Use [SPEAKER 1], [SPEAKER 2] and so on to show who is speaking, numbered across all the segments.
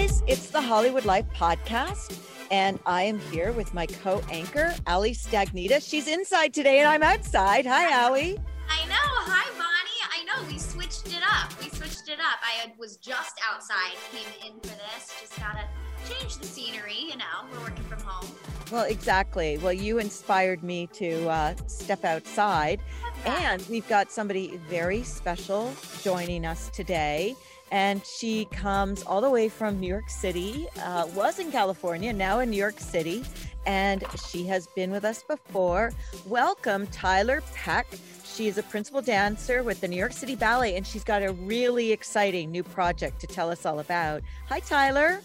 [SPEAKER 1] Guys, it's the Hollywood Life podcast, and I am here with my co-anchor, Ali Stagnita. She's inside today, and I'm outside. Hi, Ali.
[SPEAKER 2] I know. Hi, Bonnie. I know. We switched it up. We switched it up. I was just outside, came in for this. Just gotta change the scenery. You know, we're working from home.
[SPEAKER 1] Well, exactly. Well, you inspired me to uh, step outside, and we've got somebody very special joining us today. And she comes all the way from New York City, uh, was in California, now in New York City, and she has been with us before. Welcome, Tiler Peck. She is a principal dancer with the New York City Ballet, and she's got a really exciting new project to tell us all about. Hi, Tiler.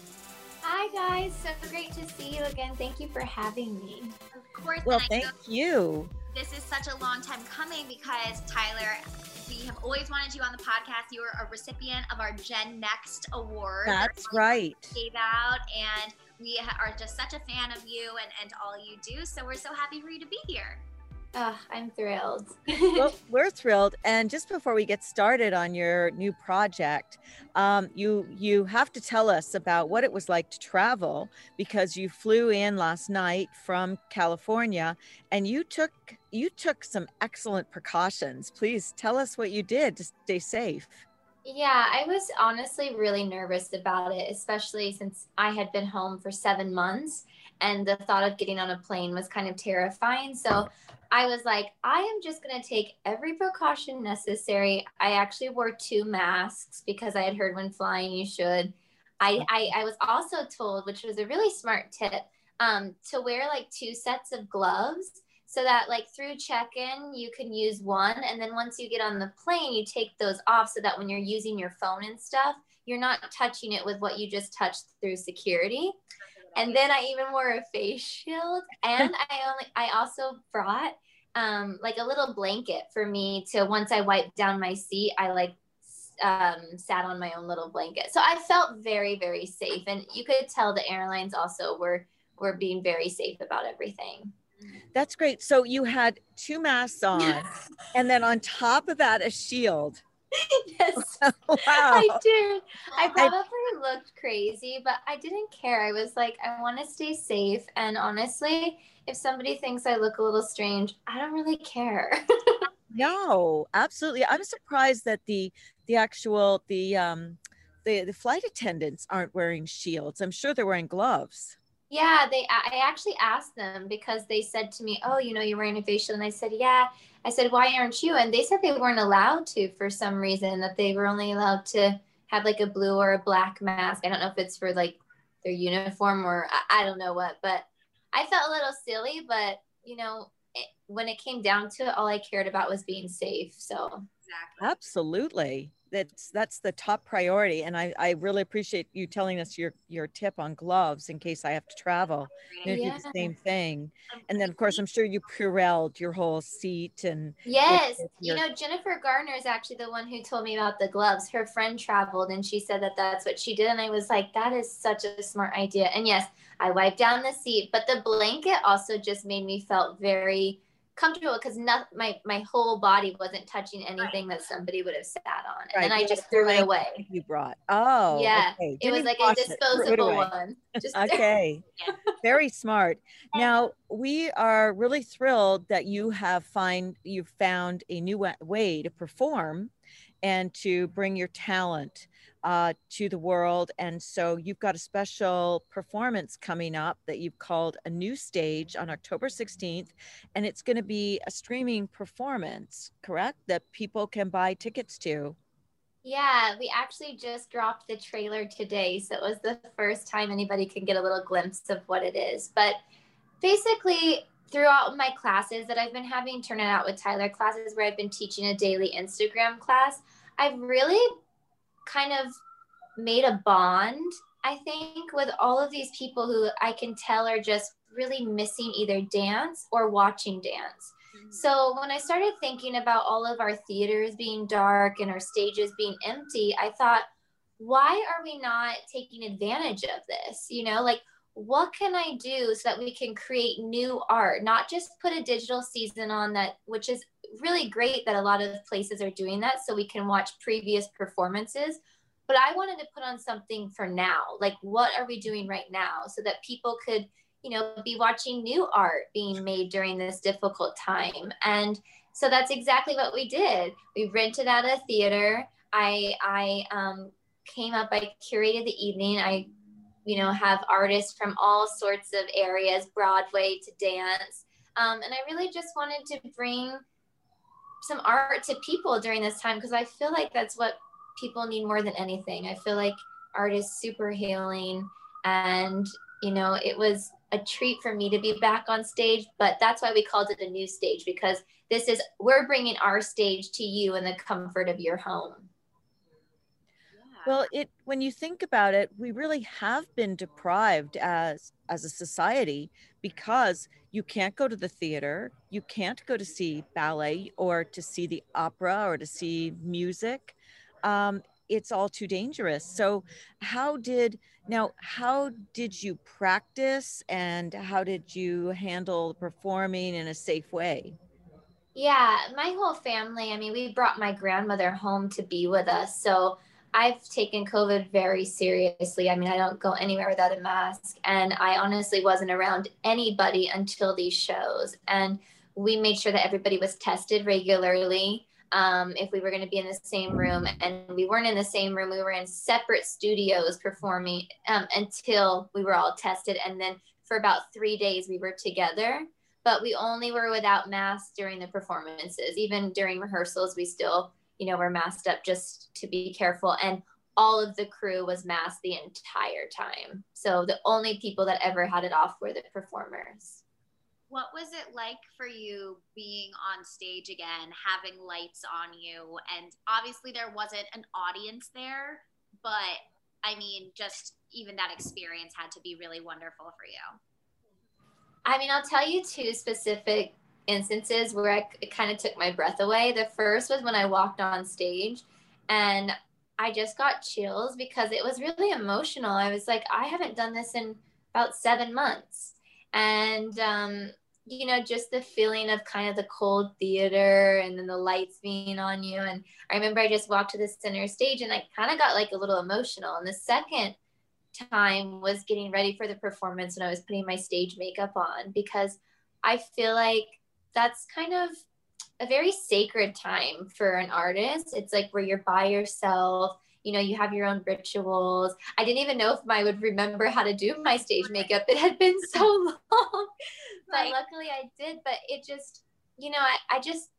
[SPEAKER 3] Hi guys, so great to see you again. Thank you for having me.
[SPEAKER 2] Of course.
[SPEAKER 1] Well, thank you.
[SPEAKER 2] this is such a long time coming because Tiler, we have always wanted you on the podcast. You are a recipient of our Gen Next Award.
[SPEAKER 1] That's right.
[SPEAKER 2] Gave out, and we are just such a fan of you and, and all you do. So we're so happy for you to be here.
[SPEAKER 3] Oh, I'm thrilled.
[SPEAKER 1] well, we're thrilled. And just before we get started on your new project, um, you you have to tell us about what it was like to travel because you flew in last night from California and you took you took some excellent precautions. Please tell us what you did to stay safe.
[SPEAKER 3] yeah, I was honestly really nervous about it, especially since I had been home for seven months and the thought of getting on a plane was kind of terrifying. So I was like, I am just going to take every precaution necessary. I actually wore two masks because I had heard when flying you should. I, I, I was also told, which was a really smart tip, um, to wear like two sets of gloves so that like through check-in you can use one and then once you get on the plane you take those off so that when you're using your phone and stuff you're not touching it with what you just touched through security and then i even wore a face shield and i only i also brought um, like a little blanket for me to once i wiped down my seat i like um, sat on my own little blanket so i felt very very safe and you could tell the airlines also were were being very safe about everything
[SPEAKER 1] That's great. So you had two masks on and then on top of that a shield.
[SPEAKER 3] yes
[SPEAKER 1] wow.
[SPEAKER 3] I did. I probably looked crazy, but I didn't care. I was like, I want to stay safe. And honestly, if somebody thinks I look a little strange, I don't really care.
[SPEAKER 1] No, absolutely. I'm surprised that the the actual the um the the flight attendants aren't wearing shields. I'm sure they're wearing gloves.
[SPEAKER 3] Yeah, they. I actually asked them because they said to me, "Oh, you know, you're wearing a facial," and I said, "Yeah." I said, "Why aren't you?" And they said they weren't allowed to for some reason. That they were only allowed to have like a blue or a black mask. I don't know if it's for like their uniform or I, I don't know what, but I felt a little silly. But you know, it, when it came down to it, all I cared about was being safe. So
[SPEAKER 2] Exactly.
[SPEAKER 1] Absolutely. That's that's the top priority. And I, I really appreciate you telling us your your tip on gloves in case I have to travel. You know, do the
[SPEAKER 3] Yeah.
[SPEAKER 1] same thing. And then of course I'm sure you Purelled your whole seat and
[SPEAKER 3] Yes,
[SPEAKER 1] with
[SPEAKER 3] you know Jennifer Garner is actually the one who told me about the gloves. Her friend traveled and she said that that's what she did, and I was like, that is such a smart idea. And yes, I wiped down the seat, but the blanket also just made me felt very comfortable because not my my whole body wasn't touching anything that somebody would have sat on, and then I just threw it away.
[SPEAKER 1] you brought. Oh
[SPEAKER 3] Yeah,
[SPEAKER 1] okay.
[SPEAKER 3] It was like a disposable one. Just
[SPEAKER 1] Okay.
[SPEAKER 2] Yeah.
[SPEAKER 1] Very smart. Now, we are really thrilled that you have find you've found a new way to perform and to bring your talent uh, to the world. And so you've got a special performance coming up that you've called a new stage on October 16th. And it's going to be a streaming performance, correct? That people can buy tickets to.
[SPEAKER 3] Yeah, we actually just dropped the trailer today. So it was the first time anybody can get a little glimpse of what it is. But basically, throughout my classes that I've been having, turning out with Tiler classes where I've been teaching a daily Instagram class, I've really kind of made a bond, I think, with all of these people who I can tell are just really missing either dance or watching dance. Mm-hmm. So when I started thinking about all of our theaters being dark and our stages being empty, I thought, why are we not taking advantage of this? You know, like what can I do so that we can create new art, not just put a digital season on that, which is really great that a lot of places are doing that so we can watch previous performances. But I wanted to put on something for now. Like, what are we doing right now so that people could, you know, be watching new art being made during this difficult time? And so that's exactly what we did. We rented out a theater. I, I um, came up, I curated the evening. I, you know, have artists from all sorts of areas, Broadway to dance. Um, and I really just wanted to bring some art to people during this time because I feel like that's what people need more than anything. I feel like art is super healing and you know it was a treat for me to be back on stage but that's why we called it a new stage because this is we're bringing our stage to you in the comfort of your home
[SPEAKER 1] well it when you think about it we really have been deprived as as a society because you can't go to the theater you can't go to see ballet or to see the opera or to see music. Um, it's all too dangerous. So how did now how did you practice and how did you handle performing in a safe way?
[SPEAKER 3] Yeah my whole family i mean we brought my grandmother home to be with us. So I've taken COVID very seriously. I mean, I don't go anywhere without a mask. And I honestly wasn't around anybody until these shows. And we made sure that everybody was tested regularly um, if we were going to be in the same room. And we weren't in the same room. We were in separate studios performing um, until we were all tested. And then for about three days, we were together. But we only were without masks during the performances. Even during rehearsals, we still you know, we were masked up just to be careful. And all of the crew was masked the entire time. So the only people that ever had it off were the performers.
[SPEAKER 2] What was it like for you being on stage again, having lights on you? And obviously, there wasn't an audience there, but I mean, just even that experience had to be really wonderful for you.
[SPEAKER 3] I mean, I'll tell you two specific instances where I, it kind of took my breath away. The first was when I walked on stage and I just got chills because it was really emotional. I was like, I haven't done this in about seven months. And, um, you know, just the feeling of kind of the cold theater and then the lights being on you. And I remember I just walked to the center stage and I kind of got like a little emotional. And the second time was getting ready for the performance when I was putting my stage makeup on because I feel like that's kind of a very sacred time for an artist. It's like where you're by yourself, you know, you have your own rituals. I didn't even know if I would remember how to do my stage makeup. It had been so long, but luckily I did. But it just, you know, I, I just,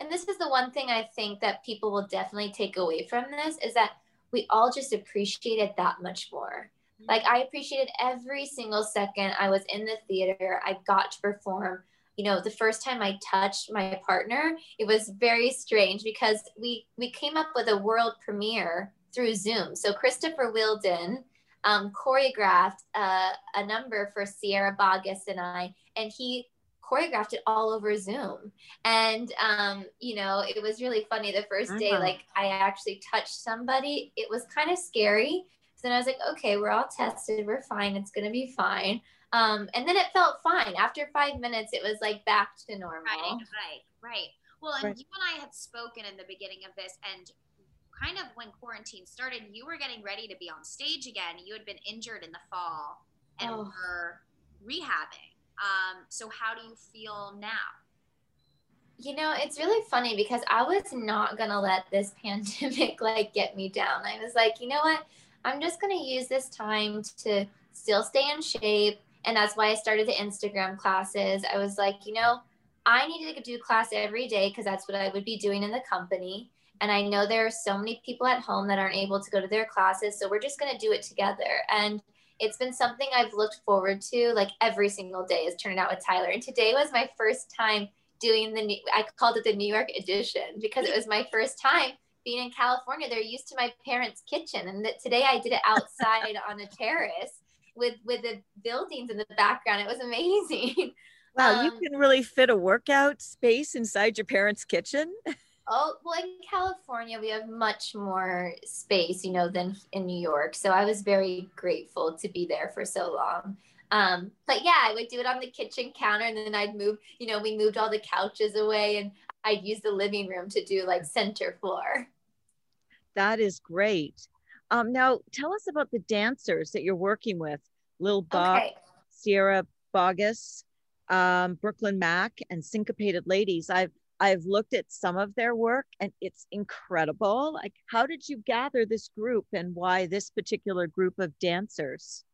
[SPEAKER 3] and this is the one thing I think that people will definitely take away from this is that we all just appreciate it that much more. Mm-hmm. Like I appreciated every single second I was in the theater. I got to perform you know the first time i touched my partner it was very strange because we we came up with a world premiere through zoom. So christopher wheeldon um, choreographed uh, a number for sierra boggess and i and he choreographed it all over zoom. And um, you know it was really funny the 1st day uh-huh. like i actually touched somebody. It was kind of scary. So then i was like okay we're all tested. We're fine. It's going to be fine um, and then it felt fine. After five minutes, it was like back to normal.
[SPEAKER 2] Right, right, right. Well, and right. you and I had spoken in the beginning of this, and kind of when quarantine started, you were getting ready to be on stage again. You had been injured in the fall and oh. were rehabbing. Um, so how do you feel now?
[SPEAKER 3] You know, it's really funny because I was not going to let this pandemic like get me down. I was like, you know what? I'm just going to use this time to still stay in shape. And that's why I started the Instagram classes. I was like, you know, I needed to do class every day because that's what I would be doing in the company. And I know there are so many people at home that aren't able to go to their classes. So we're just going to do it together. And it's been something I've looked forward to like every single day is turning out with Tiler. And today was my first time doing the, new, I called it the New York edition because it was my first time being in California. They're used to my parents' kitchen. And that today I did it outside on a terrace with, with the buildings in the background. It was amazing.
[SPEAKER 1] Wow, um, you can really fit a workout space inside your parents' kitchen.
[SPEAKER 3] Oh, well, in California, we have much more space, you know, than in New York. So I was very grateful to be there for so long. Um, but yeah, I would do it on the kitchen counter and then I'd move, you know, we moved all the couches away and I'd use the living room to do like center floor.
[SPEAKER 1] That is great. Um, now tell us about the dancers that you're working with, Lil Buck, okay. Sierra Boggess, um, Brooklyn Mack, and Syncopated Ladies. I've I've looked at some of their work and it's incredible. Like, how did you gather this group and why this particular group of dancers?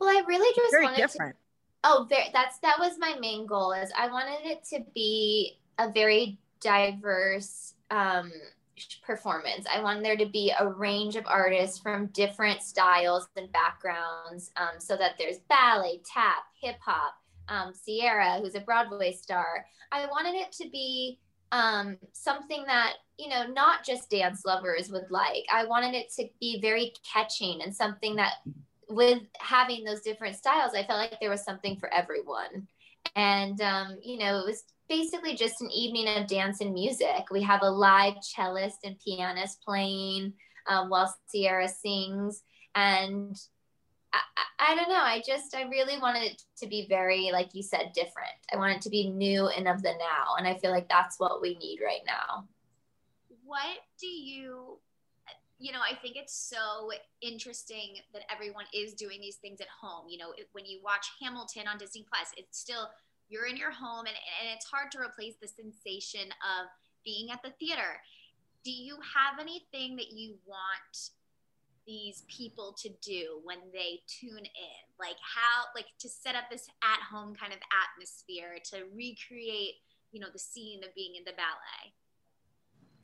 [SPEAKER 3] Well, I really just
[SPEAKER 1] very
[SPEAKER 3] wanted
[SPEAKER 1] different.
[SPEAKER 3] To, oh, very, that's that was my main goal. Is I wanted it to be a very diverse um, performance. I wanted there to be a range of artists from different styles and backgrounds, um, so that there's ballet, tap, hip hop, um, Sierra, who's a Broadway star. I wanted it to be um, something that, you know, not just dance lovers would like. I wanted it to be very catching and something that, with having those different styles, I felt like there was something for everyone. And, um, you know, it was basically just an evening of dance and music. We have a live cellist and pianist playing um, while Sierra sings. And I, I, don't know. I just, I really wanted it to be very, like you said, different. I want it to be new and of the now. And I feel like that's what we need right now.
[SPEAKER 2] What do you, you know, I think it's so interesting that everyone is doing these things at home. You know, when you watch Hamilton on Disney Plus, it's still, you're in your home and, and it's hard to replace the sensation of being at the theater. Do you have anything that you want these people to do when they tune in like how like to set up this at home kind of atmosphere to recreate you know the scene of being in the ballet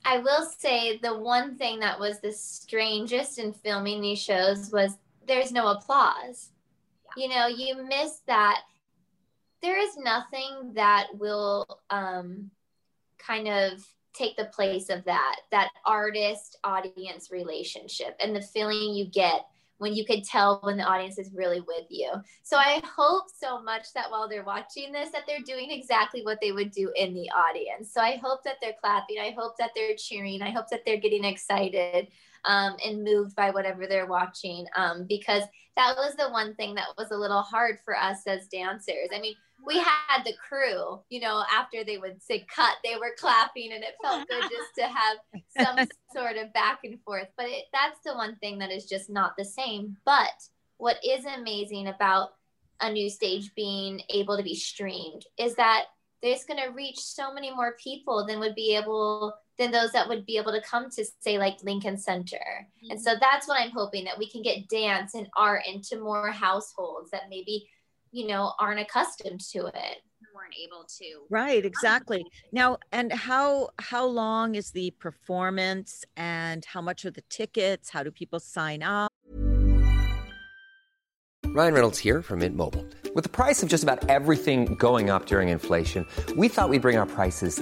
[SPEAKER 3] i will say the one thing that was the strangest in filming these shows was there's no applause yeah. you know you miss that there is nothing that will um kind of take the place of that that artist audience relationship and the feeling you get when you can tell when the audience is really with you. So I hope so much that while they're watching this that they're doing exactly what they would do in the audience. So I hope that they're clapping, I hope that they're cheering, I hope that they're getting excited um, and moved by whatever they're watching um, because that was the one thing that was a little hard for us as dancers. I mean, we had the crew, you know, after they would say cut, they were clapping and it felt good just to have some sort of back and forth. But it, that's the one thing that is just not the same. But what is amazing about a new stage being able to be streamed is that there's going to reach so many more people than would be able than those that would be able to come to say like Lincoln Center. Mm-hmm. And so that's what I'm hoping that we can get dance and art into more households that maybe you know aren't accustomed to it.
[SPEAKER 2] Weren't able to.
[SPEAKER 1] Right exactly. Now and how how long is the performance and how much are the tickets? How do people sign up?
[SPEAKER 4] Ryan reynolds here from mint mobile. With the price of just about everything going up during inflation we thought we'd bring our prices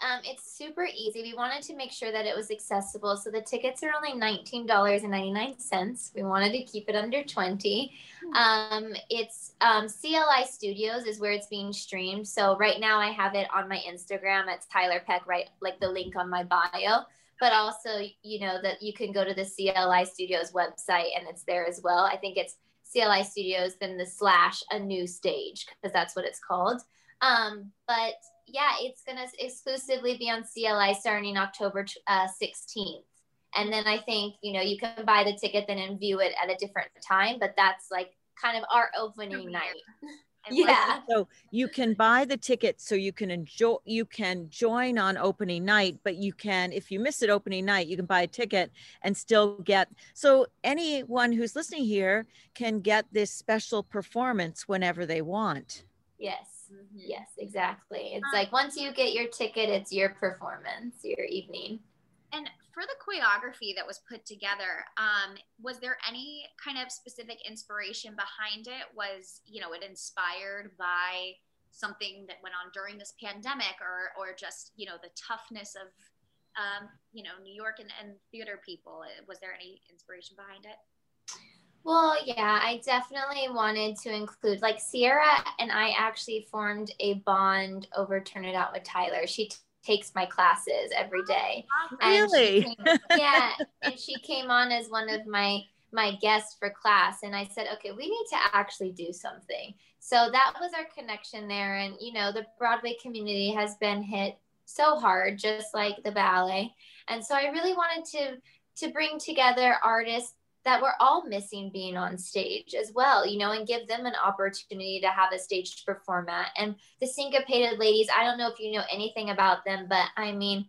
[SPEAKER 3] um, it's super easy. We wanted to make sure that it was accessible. So the tickets are only $19.99. We wanted to keep it under 20. Um, it's um, CLI Studios is where it's being streamed. So right now I have it on my Instagram. It's Tiler Peck, right? Like the link on my bio. But also, you know, that you can go to the CLI Studios website and it's there as well. I think it's CLI Studios, then the slash a new stage because that's what it's called. Um, but yeah, it's going to exclusively be on CLI starting October uh, 16th. And then I think, you know, you can buy the ticket then and view it at a different time, but that's like kind of our opening night. yeah.
[SPEAKER 1] So you can buy the ticket so you can enjoy, you can join on opening night, but you can, if you miss it opening night, you can buy a ticket and still get. So anyone who's listening here can get this special performance whenever they want.
[SPEAKER 3] Yes. Mm-hmm. Yes, exactly. It's um, like once you get your ticket, it's your performance, your evening.
[SPEAKER 2] And for the choreography that was put together, um, was there any kind of specific inspiration behind it? Was you know it inspired by something that went on during this pandemic, or or just you know the toughness of um, you know New York and, and theater people? Was there any inspiration behind it?
[SPEAKER 3] Well, yeah, I definitely wanted to include like Sierra and I actually formed a bond over Turn It Out with Tiler. She t- takes my classes every day.
[SPEAKER 1] Oh, really?
[SPEAKER 3] Came, yeah, and she came on as one of my my guests for class and I said, "Okay, we need to actually do something." So that was our connection there and you know, the Broadway community has been hit so hard just like the ballet. And so I really wanted to to bring together artists that we're all missing being on stage as well, you know, and give them an opportunity to have a stage to perform at. And the syncopated ladies, I don't know if you know anything about them, but I mean,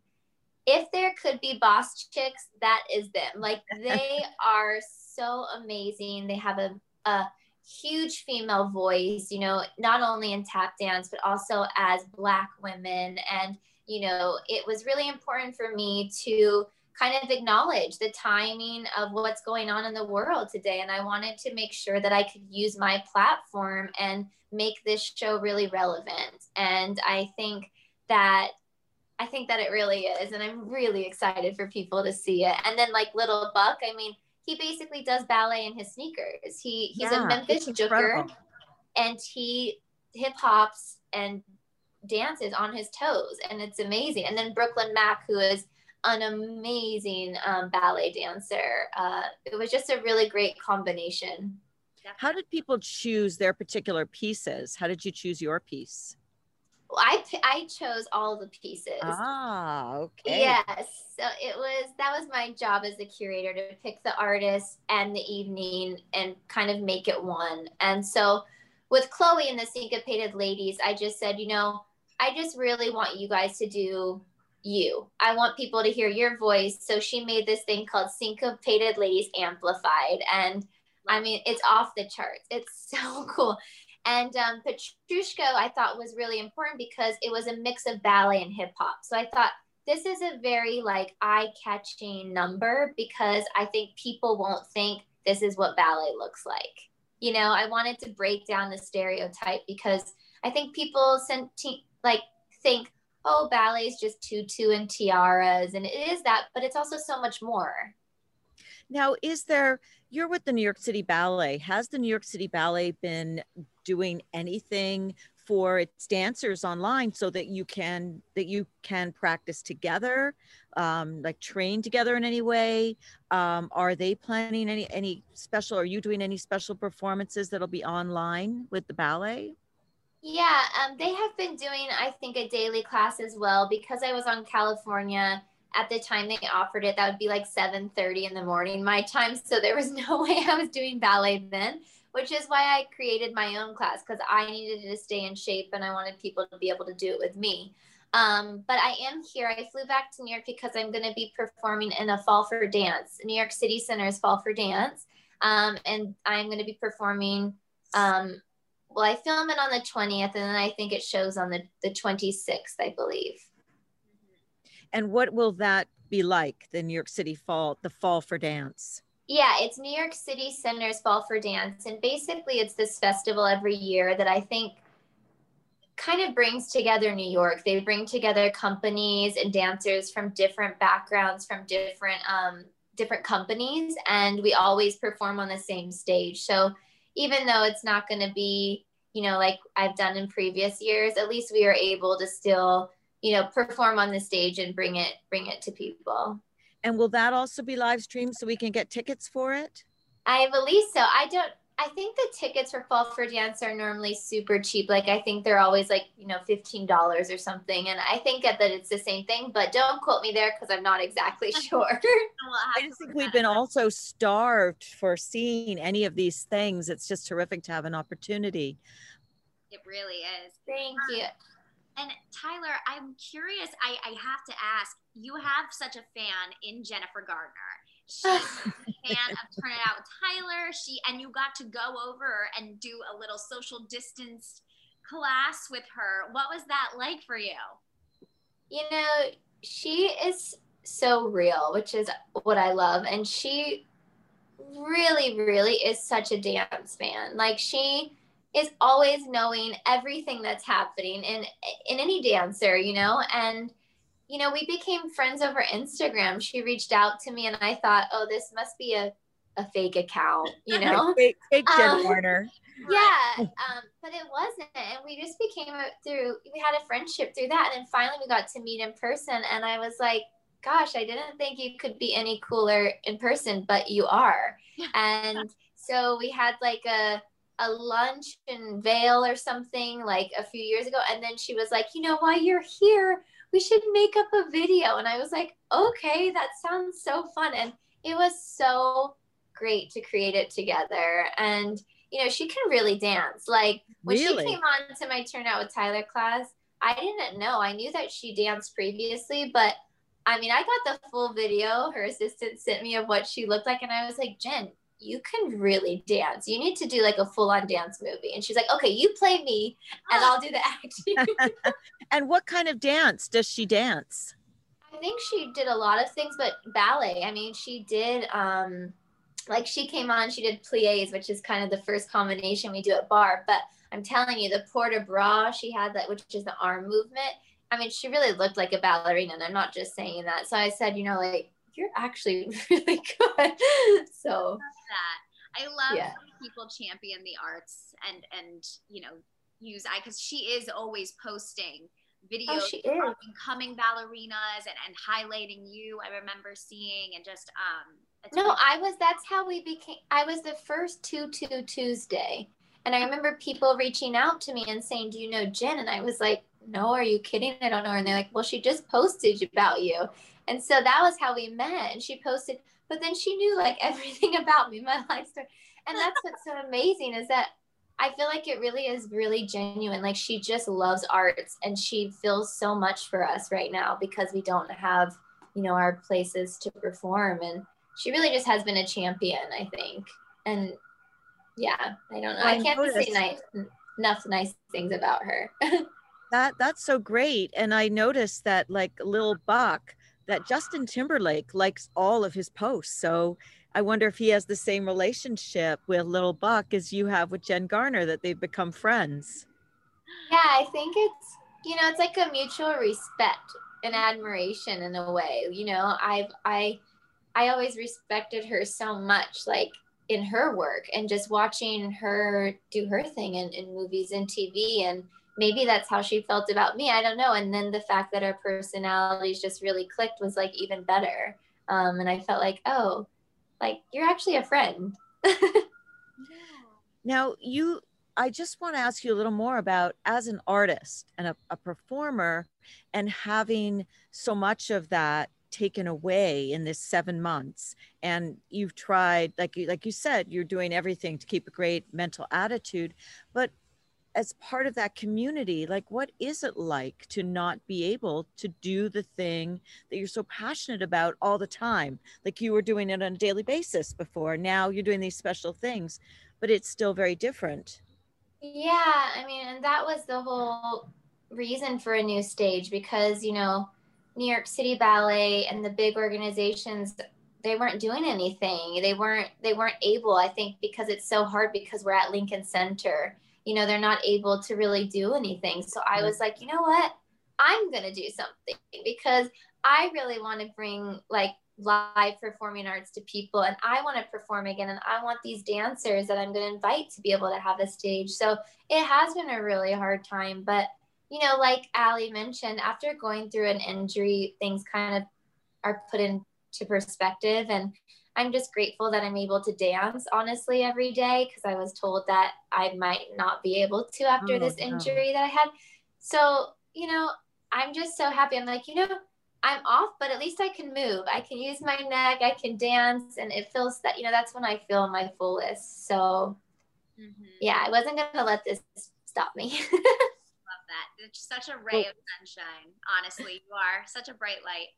[SPEAKER 3] if there could be boss chicks, that is them. Like they are so amazing. They have a, a huge female voice, you know, not only in tap dance, but also as Black women. And, you know, it was really important for me to kind of acknowledge the timing of what's going on in the world today. And I wanted to make sure that I could use my platform and make this show really relevant. And I think that I think that it really is. And I'm really excited for people to see it. And then like little Buck, I mean, he basically does ballet in his sneakers. He he's yeah, a Memphis Jooker and he hip hops and dances on his toes and it's amazing. And then Brooklyn Mack, who is an amazing um, ballet dancer. Uh, it was just a really great combination.
[SPEAKER 1] How did people choose their particular pieces? How did you choose your piece?
[SPEAKER 3] Well, I I chose all the pieces.
[SPEAKER 1] Ah, okay.
[SPEAKER 3] Yes. So it was that was my job as a curator to pick the artist and the evening and kind of make it one. And so with Chloe and the Syncopated Ladies, I just said, you know, I just really want you guys to do you. I want people to hear your voice. So she made this thing called Syncopated Ladies Amplified. And I mean, it's off the charts. It's so cool. And um, Petrushka, I thought was really important because it was a mix of ballet and hip hop. So I thought this is a very like eye catching number because I think people won't think this is what ballet looks like. You know, I wanted to break down the stereotype because I think people sent like think oh, ballet is just tutu and tiaras. And it is that, but it's also so much more.
[SPEAKER 1] Now, is there, you're with the New York City Ballet. Has the New York City Ballet been doing anything for its dancers online so that you can that you can practice together um, like train together in any way um, are they planning any any special are you doing any special performances that'll be online with the ballet
[SPEAKER 3] yeah, um, they have been doing, I think, a daily class as well because I was on California at the time they offered it. That would be like 7:30 in the morning my time, so there was no way I was doing ballet then. Which is why I created my own class because I needed to stay in shape and I wanted people to be able to do it with me. Um, but I am here. I flew back to New York because I'm going to be performing in a Fall for Dance, New York City Center's Fall for Dance, um, and I'm going to be performing um, well, I film it on the 20th and then I think it shows on the, the 26th, I believe.
[SPEAKER 1] And what will that be like, the New York City Fall, the Fall for Dance?
[SPEAKER 3] Yeah, it's New York City Center's Fall for Dance. And basically, it's this festival every year that I think kind of brings together New York. They bring together companies and dancers from different backgrounds, from different um, different companies, and we always perform on the same stage. So even though it's not going to be, you know, like I've done in previous years, at least we are able to still, you know, perform on the stage and bring it bring it to people.
[SPEAKER 1] And will that also be live streamed so we can get tickets for it?
[SPEAKER 3] I believe so. I don't I think the tickets for Fall for Dance are normally super cheap. Like I think they're always like, you know, $15 or something. And I think that it's the same thing, but don't quote me there because I'm not exactly sure.
[SPEAKER 1] I just think we've been also starved for seeing any of these things. It's just terrific to have an opportunity.
[SPEAKER 2] It really is.
[SPEAKER 3] Thank um, you.
[SPEAKER 2] And Tiler, I'm curious. I, I have to ask you have such a fan in Jennifer Garner. She's a fan of Turn It Out Tiler. She and you got to go over and do a little social distance class with her. What was that like for you?
[SPEAKER 3] You know, she is so real, which is what I love. And she really, really is such a dance fan. Like she is always knowing everything that's happening in in any dancer, you know, and you know, we became friends over Instagram. She reached out to me and I thought, oh, this must be a, a fake account, you know?
[SPEAKER 1] fake, fake um.
[SPEAKER 3] Yeah, um, but it wasn't. And we just became a, through, we had a friendship through that. And then finally we got to meet in person. And I was like, gosh, I didn't think you could be any cooler in person, but you are. and so we had like a, a lunch in Vail or something like a few years ago. And then she was like, you know, while you're here, we should make up a video. And I was like, okay, that sounds so fun. And it was so great to create it together. And, you know, she can really dance. Like when really? she came on to my Turn Out with Tiler class, I didn't know. I knew that she danced previously, but I mean, I got the full video her assistant sent me of what she looked like. And I was like, Jen, you can really dance. You need to do like a full on dance movie. And she's like, okay, you play me and I'll do the acting.
[SPEAKER 1] and what kind of dance does she dance?
[SPEAKER 3] I think she did a lot of things, but ballet. I mean, she did, um, like she came on, she did plies, which is kind of the first combination we do at barre. But I'm telling you, the port de bras, she had that, which is the arm movement. I mean, she really looked like a ballerina. And I'm not just saying that. So I said, you know, like, you're actually really good. so I love
[SPEAKER 2] that. I love yeah. people champion the arts and and you know use I because she is always posting videos
[SPEAKER 3] oh,
[SPEAKER 2] of incoming ballerinas and, and highlighting you. I remember seeing and just um.
[SPEAKER 3] No, I was. That's how we became. I was the first two two Tuesday, and I remember people reaching out to me and saying, "Do you know Jen?" And I was like, "No, are you kidding? I don't know." And they're like, "Well, she just posted about you," and so that was how we met. And she posted but then she knew like everything about me, my life story. And that's what's so amazing is that I feel like it really is really genuine. Like she just loves arts and she feels so much for us right now because we don't have, you know, our places to perform. And she really just has been a champion, I think. And yeah, I don't know. I, I can't noticed. say nice, enough nice things about her.
[SPEAKER 1] that that's so great. And I noticed that like Lil Buck that Justin Timberlake likes all of his posts. So I wonder if he has the same relationship with lil Buck as you have with Jen Garner, that they've become friends.
[SPEAKER 3] Yeah, I think it's, you know, it's like a mutual respect and admiration in a way. You know, I've, I, I always respected her so much, like in her work and just watching her do her thing in, in movies and TV and, maybe that's how she felt about me. I don't know. And then the fact that our personalities just really clicked was like even better. Um, and I felt like, oh, like you're actually a friend.
[SPEAKER 1] now, you, I just want to ask you a little more about as an artist and a, a performer and having so much of that taken away in this seven months and you've tried like you like you said you're doing everything to keep a great mental attitude but as part of that community like what is it like to not be able to do the thing that you're so passionate about all the time? Like you were doing it on a daily basis before now you're doing these special things but it's still very different.
[SPEAKER 3] Yeah i mean and that was the whole reason for a new stage because you know new york city ballet and the big organizations they weren't doing anything. They weren't they weren't able i think because it's so hard because we're at lincoln center you know, they're not able to really do anything. So I was like, you know what? I'm going to do something because I really want to bring like live performing arts to people and I want to perform again and I want these dancers that I'm going to invite to be able to have a stage. So it has been a really hard time, but you know, like Ali mentioned, after going through an injury, things kind of are put into perspective and I'm just grateful that I'm able to dance honestly every day because I was told that I might not be able to after oh, this injury no. that I had. So, you know, I'm just so happy. I'm like, you know, I'm off, but at least I can move. I can use my neck, I can dance, and it feels that, you know, that's when I feel my fullest. So, mm-hmm. yeah, I wasn't going to let this stop me.
[SPEAKER 2] Love that. It's such a ray of sunshine. Honestly, you are such a bright light.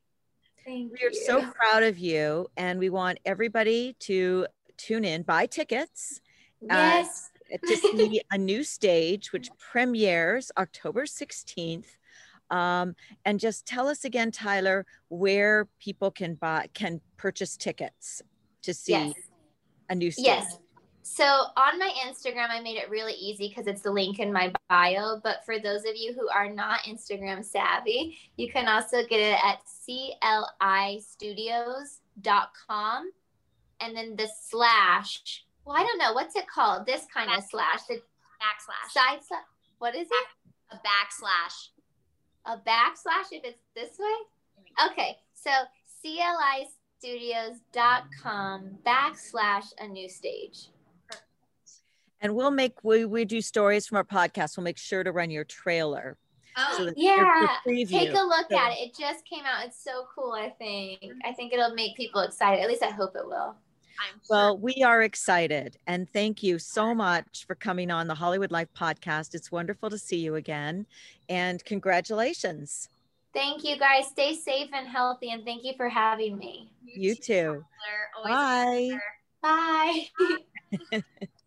[SPEAKER 1] Thank we are so proud of you, and we want everybody to tune in, buy tickets.
[SPEAKER 3] Uh, yes.
[SPEAKER 1] Uh, to see a new stage, which premieres October 16th um, and just tell us again, Tiler, where people can buy can purchase tickets to see yes. a new stage.
[SPEAKER 3] Yes. So on my Instagram, I made it really easy because it's the link in my bio. But for those of you who are not Instagram savvy, you can also get it at clistudios.com and then the slash. Well, I don't know. What's it called? This kind backslash. of slash. The
[SPEAKER 2] backslash.
[SPEAKER 3] Side slash. What is it?
[SPEAKER 2] A backslash
[SPEAKER 3] a backslash if it's this way? Okay, so clistudios.com backslash a new stage.
[SPEAKER 1] And we'll make, we, we do stories from our podcast. We'll make sure to run your trailer.
[SPEAKER 3] Oh, so yeah. Take a look so, at it. It just came out. It's so cool, I think. Mm-hmm. I think it'll make people excited. At least I hope it will.
[SPEAKER 1] I'm well, we are excited. And thank you so much for coming on the Hollywood Life podcast. It's wonderful to see you again. And congratulations.
[SPEAKER 3] Thank you guys. Stay safe and healthy. And thank you for having me.
[SPEAKER 1] You, you too. Bye.
[SPEAKER 3] Bye.